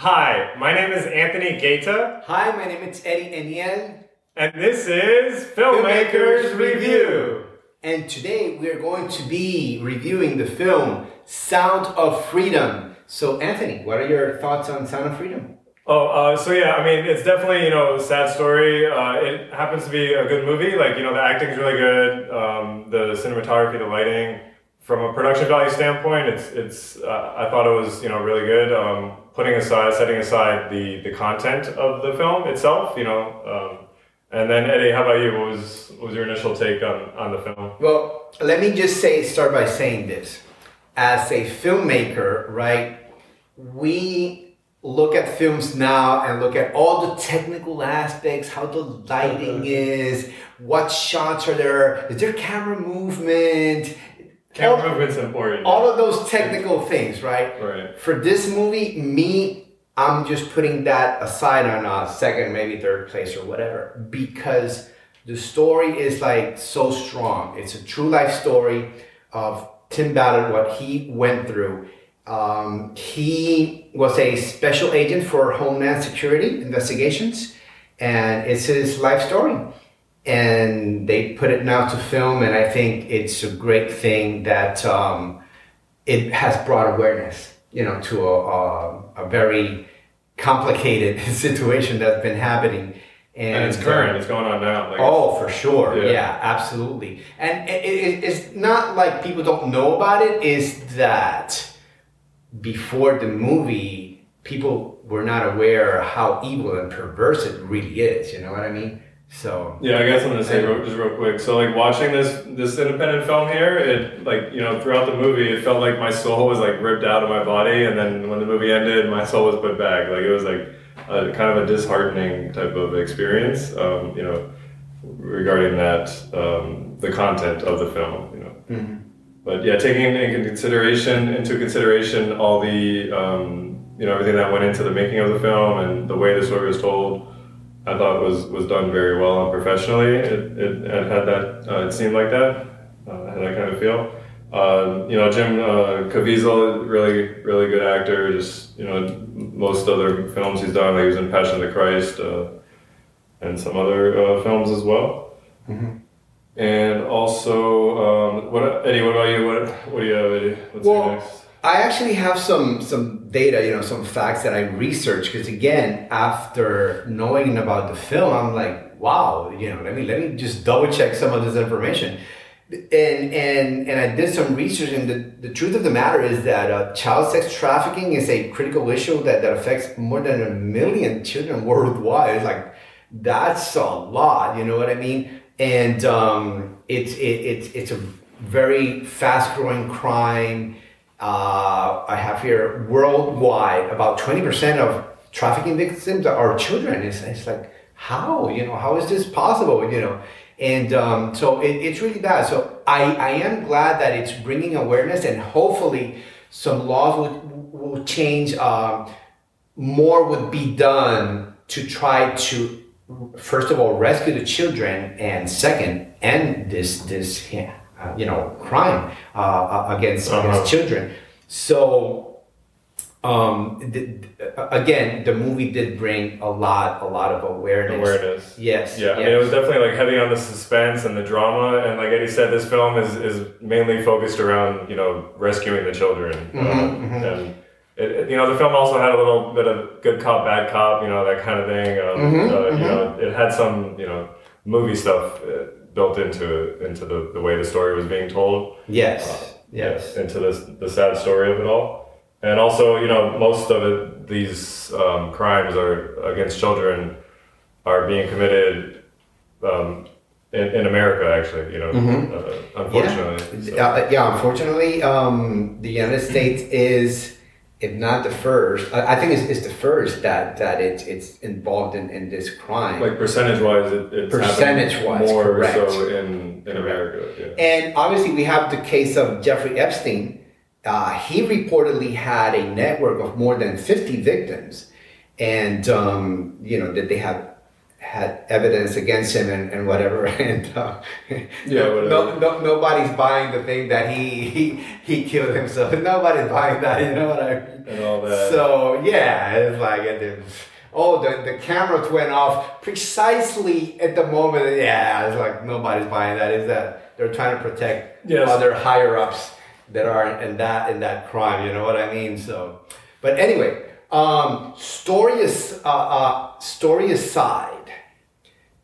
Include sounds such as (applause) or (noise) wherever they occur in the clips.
Hi, my name is Anthony Gaita, Hi, my name is Eddie Eniel, and this is Filmmakers, Filmmakers Review. and today we are going to be reviewing the film Sound of Freedom. So, Anthony, what are your thoughts on Sound of Freedom? Oh, uh, so yeah, I mean, it's definitely you know a sad story. Uh, it happens to be a good movie. Like you know, the acting's really good. Um, the cinematography, the lighting. From a production value standpoint, it's it's. Uh, I thought it was you know really good. Um, putting aside, setting aside the the content of the film itself, you know. Um, and then Eddie, how about you? What was what was your initial take on on the film? Well, let me just say, start by saying this. As a filmmaker, right, we look at films now and look at all the technical aspects, how the lighting is, what shots are there, is there camera movement, Camera all, movement's important. all of those technical things, right? Right. For this movie, me, I'm just putting that aside on a second, maybe third place or whatever, because the story is like so strong. It's a true life story of Tim Ballard, what he went through. Um, he was a special agent for Homeland Security investigations, and it's his life story. And they put it now to film, and I think it's a great thing that um, it has brought awareness, you know, to a, a, a very complicated (laughs) situation that's been happening. And it's current. It's going on now. Like, Oh, for sure. Yeah. Yeah, absolutely. And it, it, it's not like people don't know about it. Is that before the movie, people were not aware how evil and perverse it really is. You know what I mean? So Yeah, I guess I'm gonna say real, just real quick. So like watching this this independent film here, it like you know throughout the movie, it felt like my soul was like ripped out of my body, and then when the movie ended, my soul was put back. Like it was like a, kind of a disheartening type of experience. Um, you know, regarding that um, the content of the film. You know, but yeah, taking into consideration into consideration all the um, you know everything that went into the making of the film and the way the story was told. I thought was was done very well and professionally. It, it, it had that uh, it seemed like that uh, had that kind of feel. Um, you know, Jim uh, Caviezel, really really good actor. Just you know, most other films he's done, like he was in Passion of the Christ uh, and some other uh, films as well. And also, um, what Eddie? What about you? What what do you have, Eddie? What's your Well, next? I actually have some some data, you know, some facts that I researched because again, after knowing about the film, I'm like, wow, you know, let me let me just double check some of this information. And and and I did some research, and the, the truth of the matter is that uh, child sex trafficking is a critical issue that, that affects more than a million children worldwide. It's like that's a lot, you know what I mean? And um, it's it, it's it's a very fast growing crime. Uh, I have here worldwide about twenty percent of trafficking victims are children. It's, it's like how you know how is this possible? You know, and um, so it, it's really bad. So I I am glad that it's bringing awareness and hopefully some laws will will change. Um, more would be done to try to first of all rescue the children and second end this this yeah, uh, you know crime uh, against Uh-huh. against children so um th- again the movie did bring a lot a lot of awareness Awareness. yes Yeah, I mean, it was definitely like heavy on the suspense and the drama, and like Eddie said, this film is, is mainly focused around you know rescuing the children, Mm-hmm, um, and it, you know the film also had a little bit of good cop, bad cop, you know that kind of thing. Um, Mm-hmm, uh, You know, it had some you know movie stuff uh, built into into the, the way the story was being told. yes yes into this the sad story of it all. And also, you know, most of it, these um, crimes are against children are being committed um, in, in America. Actually, you know, uh, unfortunately. So- Yeah, uh, yeah. Unfortunately, um, the United States is, if not the first, I, I think it's, it's the first that that it's it's involved in, in this crime. like percentage wise, it, it's Percentage-wise, more correct. so in in America. Yeah. and obviously, we have the case of Jeffrey Epstein. Uh, he reportedly had a network of more than fifty victims, and um, you know that they have had evidence against him and, and whatever, (laughs) and uh, Yeah, no, no, no, nobody's buying the thing that he he, he killed himself. (laughs) Nobody's buying that. You know what I mean? and all that. So yeah, it's like oh the the cameras went off precisely at the moment. Yeah, it's like nobody's buying that. Is that they're trying to protect Yes. other higher ups that are in that in that crime. You know what I mean? So, but anyway, um, story is uh, uh, story aside.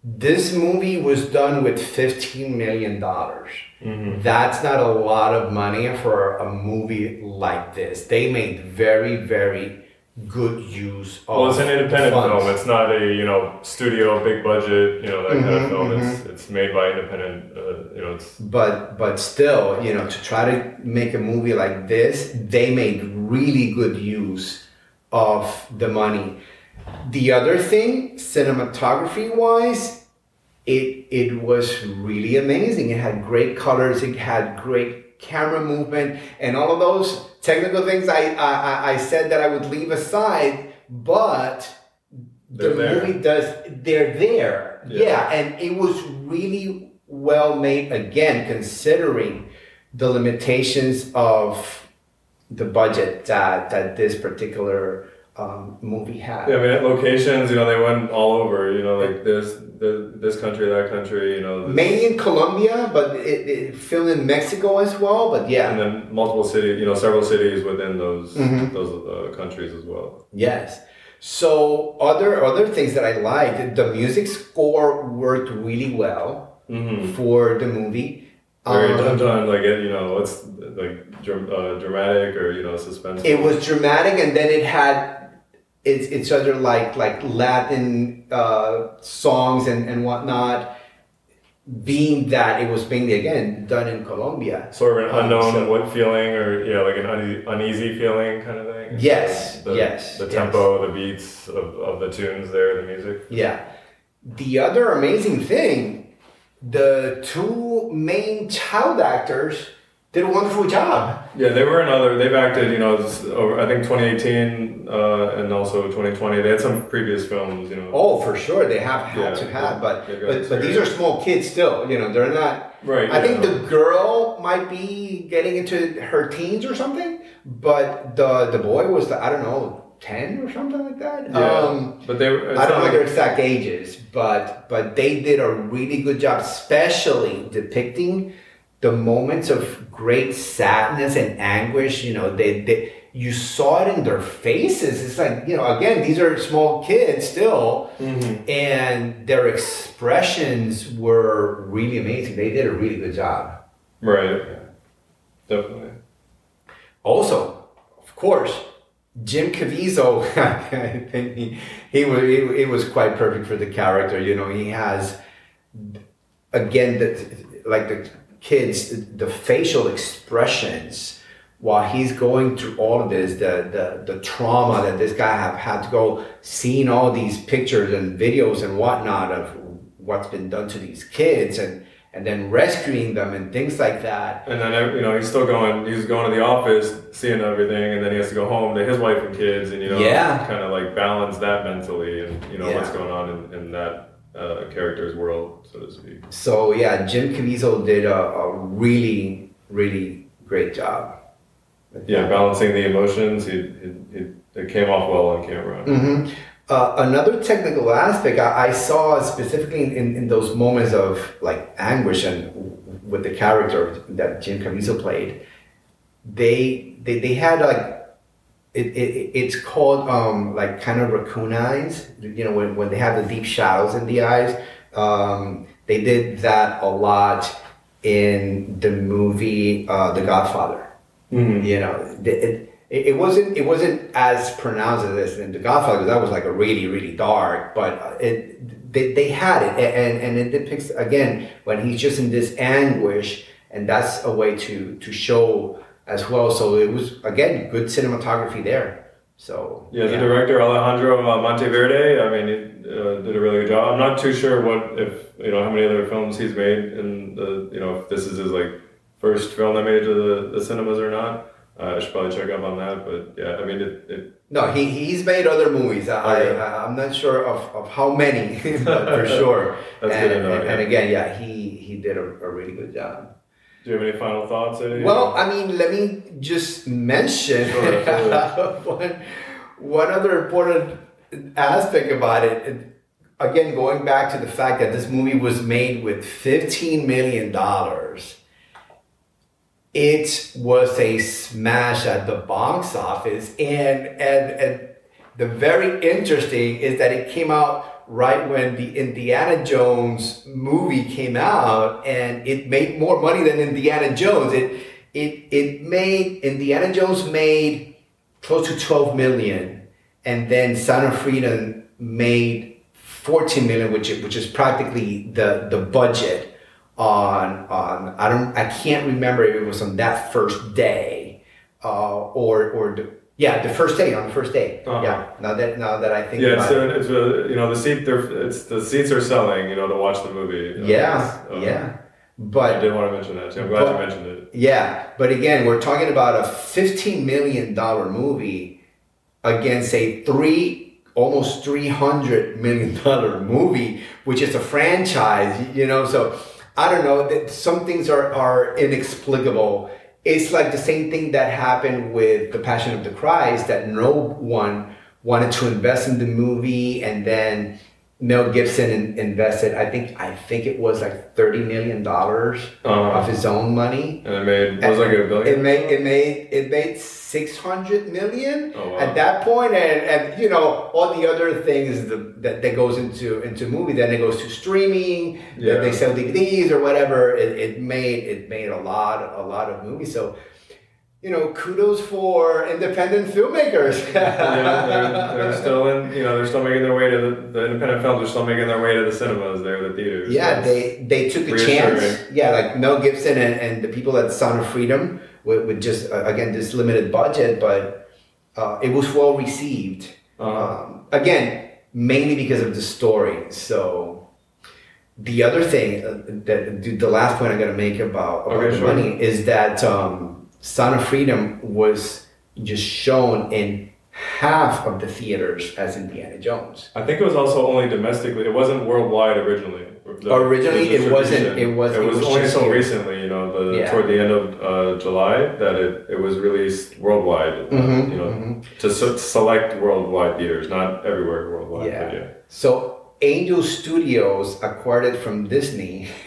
This movie was done with fifteen million dollars. Mm-hmm. That's not a lot of money for a movie like this. They made very, very good use of. Well, it's an independent funds. film. It's not a you know studio big budget you know that kind Mhm, of film. It's it's made by independent. Uh, you know, it's but but still, you know, to try to make a movie like this, they made really good use of the money. The other thing, cinematography wise, it it was really amazing. It had great colors. It had great camera movement, and all of those technical things I I, I- said that I would leave aside, but the They're there. movie does they're there Yeah. yeah. and it was really well made again considering the limitations of the budget that that this particular um, movie had yeah. I mean, locations. You know, they went all over. You know, like this the, this country, that country. You know, this, mainly in Colombia but it, it filmed in Mexico as well but yeah. and then multiple cities. You know, several cities within those Mhm. those uh, countries as well. yes so other other things that I liked the music score worked really well Mm-hmm. for the movie Very Um, done. Like it, you know, it's like uh, dramatic or you know, suspense. it was dramatic and then it had it's it's other like like latin uh songs and and whatnot. Being that it was mainly again done in colombia. Sort of an Um, unknown so- what feeling or yeah, like an une- uneasy feeling kind of thing? Yes, the, yes, the yes. tempo the beats of, of the tunes there the music? Yeah. The other amazing thing the two main child actors did a wonderful job yeah they were another. they've acted you know over i think 2018 uh, and also 2020 they had some previous films you know oh for sure they have had Yeah, to have but but, but these are small kids still you know they're not right I think the girl might be getting into her teens or something, but the the boy was the, I don't know ten or something like that. yeah. Um, but they were I don't know their like- exact ages, but but they did a really good job, especially depicting the moments of great sadness and anguish. You know, they, they you saw it in their faces. It's like you know, again, these are small kids still Mhm. and their expressions were really amazing. They did a really good job. right definitely Also, of course, Jim Caviezel, I (laughs) think he, he was he, he was quite perfect for the character. You know, he has again the like the kids the facial expressions while he's going through all of this the, the the trauma that this guy have had to go seeing all these pictures and videos and whatnot of what's been done to these kids and and then rescuing them and things like that And then you know he's still going. He's going to the office, seeing everything, and then he has to go home to his wife and kids, and you know, Yeah. kind of like balance that mentally, and you know what's going on in, in that uh, character's world, so to speak. So yeah, Jim Caviezel did a, a really, really great job. Yeah, that. balancing the emotions. He, he it came off well on camera. Mhm. Uh, another technical aspect I, I saw specifically in, in those moments of like anguish and with the character that Jim Caviezel played, they they, they had like it, it it's called um like kind of raccoon eyes. You know when, when they have the deep shadows in the eyes. Um, they did that a lot in the movie uh, The Godfather Mhm. you know it, it, it wasn't it wasn't as pronounced as this in the Godfather. that was like a really really dark but it they, they had it and and it depicts again when he's just in this anguish and that's a way to to show as well so it was again good cinematography there so Yeah, the director Alejandro uh, Monteverde. I mean, he uh, did a really good job. I'm not too sure what if you know how many other films he's made, and the you know if this is his like first film that made it to the, the cinemas or not. Uh, I should probably check up on that, but yeah, I mean, it, it No, he he's made other movies. I, Okay. I I'm not sure of, of how many, (laughs) but for sure. (laughs) That's and, good to know, and, and again, yeah, he he did a, a really good job. Do you have any final thoughts? Eddie? Well, I mean, let me just mention Sure, sure. (laughs) one, one other important aspect about it. Again, going back to the fact that this movie was made with $15 million, it was a smash at the box office. And, and, and the very interesting is that it came out right when the Indiana Jones movie came out, and it made more money than Indiana Jones. It it it made Indiana Jones made close to 12 million, and then Sound of Freedom made 14 million, which is- which is practically the the budget on on I don't I can't remember if it was on that first day uh, or or the, yeah the first day on the first day Uh-huh. yeah now that now that I think yeah, about a, it's a, you know the seat they're it's the seats are selling you know to watch the movie. you know, yeah uh, yeah I but did want to mention that too. I'm glad But- you mentioned it. Yeah, but again, we're talking about a fifteen million dollar movie against a three almost three hundred million dollar movie, which is a franchise. You know, so I don't know. That some things are are inexplicable. It's like the same thing that happened with the Passion of the Christ that no one wanted to invest in the movie, and then Mel Gibson in, invested. I think I think it was like thirty million dollars Uh-huh. of his own money. And it made it was like a billion. It made it made it made six hundred million Oh, wow. at that point, and, and you know all the other things the, that that goes into into movie. Then it goes to streaming. Yeah. Then they sell DVDs or whatever. It, it made it made a lot a lot of movies. So you know, kudos for independent filmmakers. (laughs) yeah, they're, they're still in. You know, they're still making their way to the, the independent films. Are still making their way to the cinemas. There, the theaters. Yeah, So they they took a chance. Yeah, like Mel Gibson and, and the people at Sound of Freedom with, with just uh, again this limited budget, but uh, it was well received. Uh-huh. Um, again, mainly because of the story. So the other thing uh, that the the last point I'm gonna make about, about Okay, the sure. money is that um, Sound of Freedom was just shown in half of the theaters as Indiana Jones. I think it was also only domestically. It wasn't worldwide originally. The- Originally, the it wasn't- it was- It it was was only so recently. You know, the Yeah. toward the end of uh, July that it, it was released worldwide. uh, Mhm, you know, mhm. to se- select worldwide theaters, not everywhere worldwide. Yeah. But yeah. So Angel Studios acquired it from Disney. (laughs)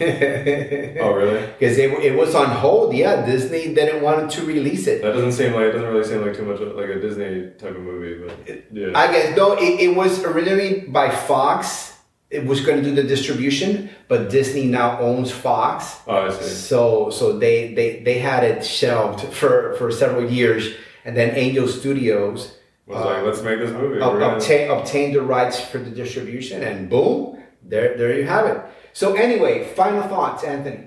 Oh, really? (laughs) Because it, it was on hold. Yeah, Disney didn't want to release it. That doesn't seem like it doesn't really seem like too much of- like a Disney type of movie, but yeah. I guess no, it, it was originally by Fox. It was going to do the distribution, but Disney now owns Fox. oh, I see. So so they they, they had it shelved for, for several years, and then Angel Studios Was like, let's make this movie. ob- gonna- obtain obtain the rights for the distribution, and boom, there there you have it. So anyway, final thoughts, Anthony.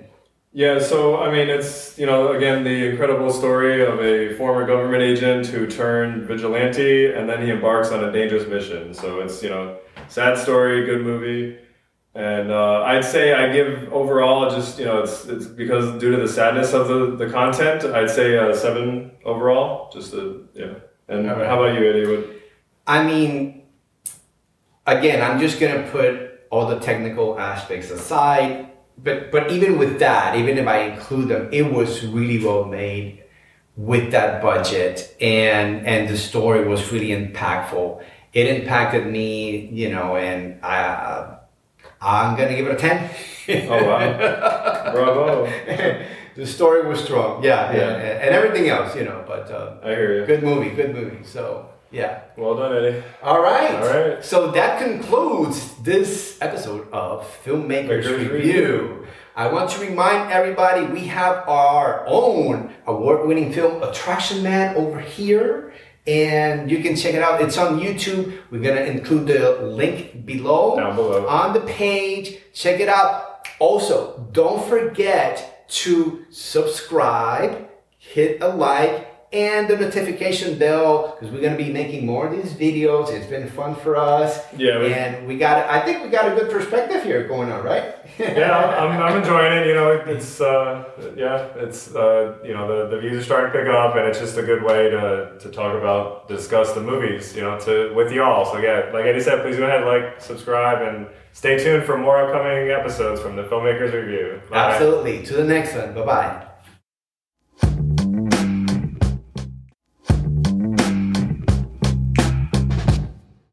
Yeah, so I mean, it's you know again the incredible story of a former government agent who turned vigilante, and then he embarks on a dangerous mission. So it's you know sad story, good movie, and uh, I'd say I give overall just you know it's it's because due to the sadness of the, the content, I'd say a seven overall. Just a yeah. And right. how about you, Eddie? What, I mean, again, I'm just gonna put all the technical aspects aside. But but even with that, even if I include them, it was really well made with that budget, and and the story was really impactful. It impacted me, you know, and I uh, I'm gonna give it a ten. oh wow, (laughs) bravo! (laughs) the story was strong, yeah, yeah, Yeah. and, and everything else, you know. But uh, I hear you. good movie, good movie. So yeah. Well done, Eddie. All right. All right. So that concludes this episode of Filmmakers Filmmakers Review. Review. I want to remind everybody we have our own award winning film, Attraction Man, over here. And you can check it out. It's on YouTube. We're going to include the link below Down below. on the page. Check it out. Also, don't forget to subscribe, hit a like, and the notification bell because we're gonna be making more of these videos. It's been fun for us. Yeah, and we got. I think we got a good perspective here going on, right? (laughs) yeah, I'm, I'm enjoying it. You know, it's uh, yeah, it's uh, you know the, the views are starting to pick up, and it's just a good way to, to talk about, discuss the movies. You know, to with y'all. So yeah, like Eddie said, please go ahead, like, subscribe, and stay tuned for more upcoming episodes from the Filmmakers Review. Bye. Absolutely. To the next one. Bye bye.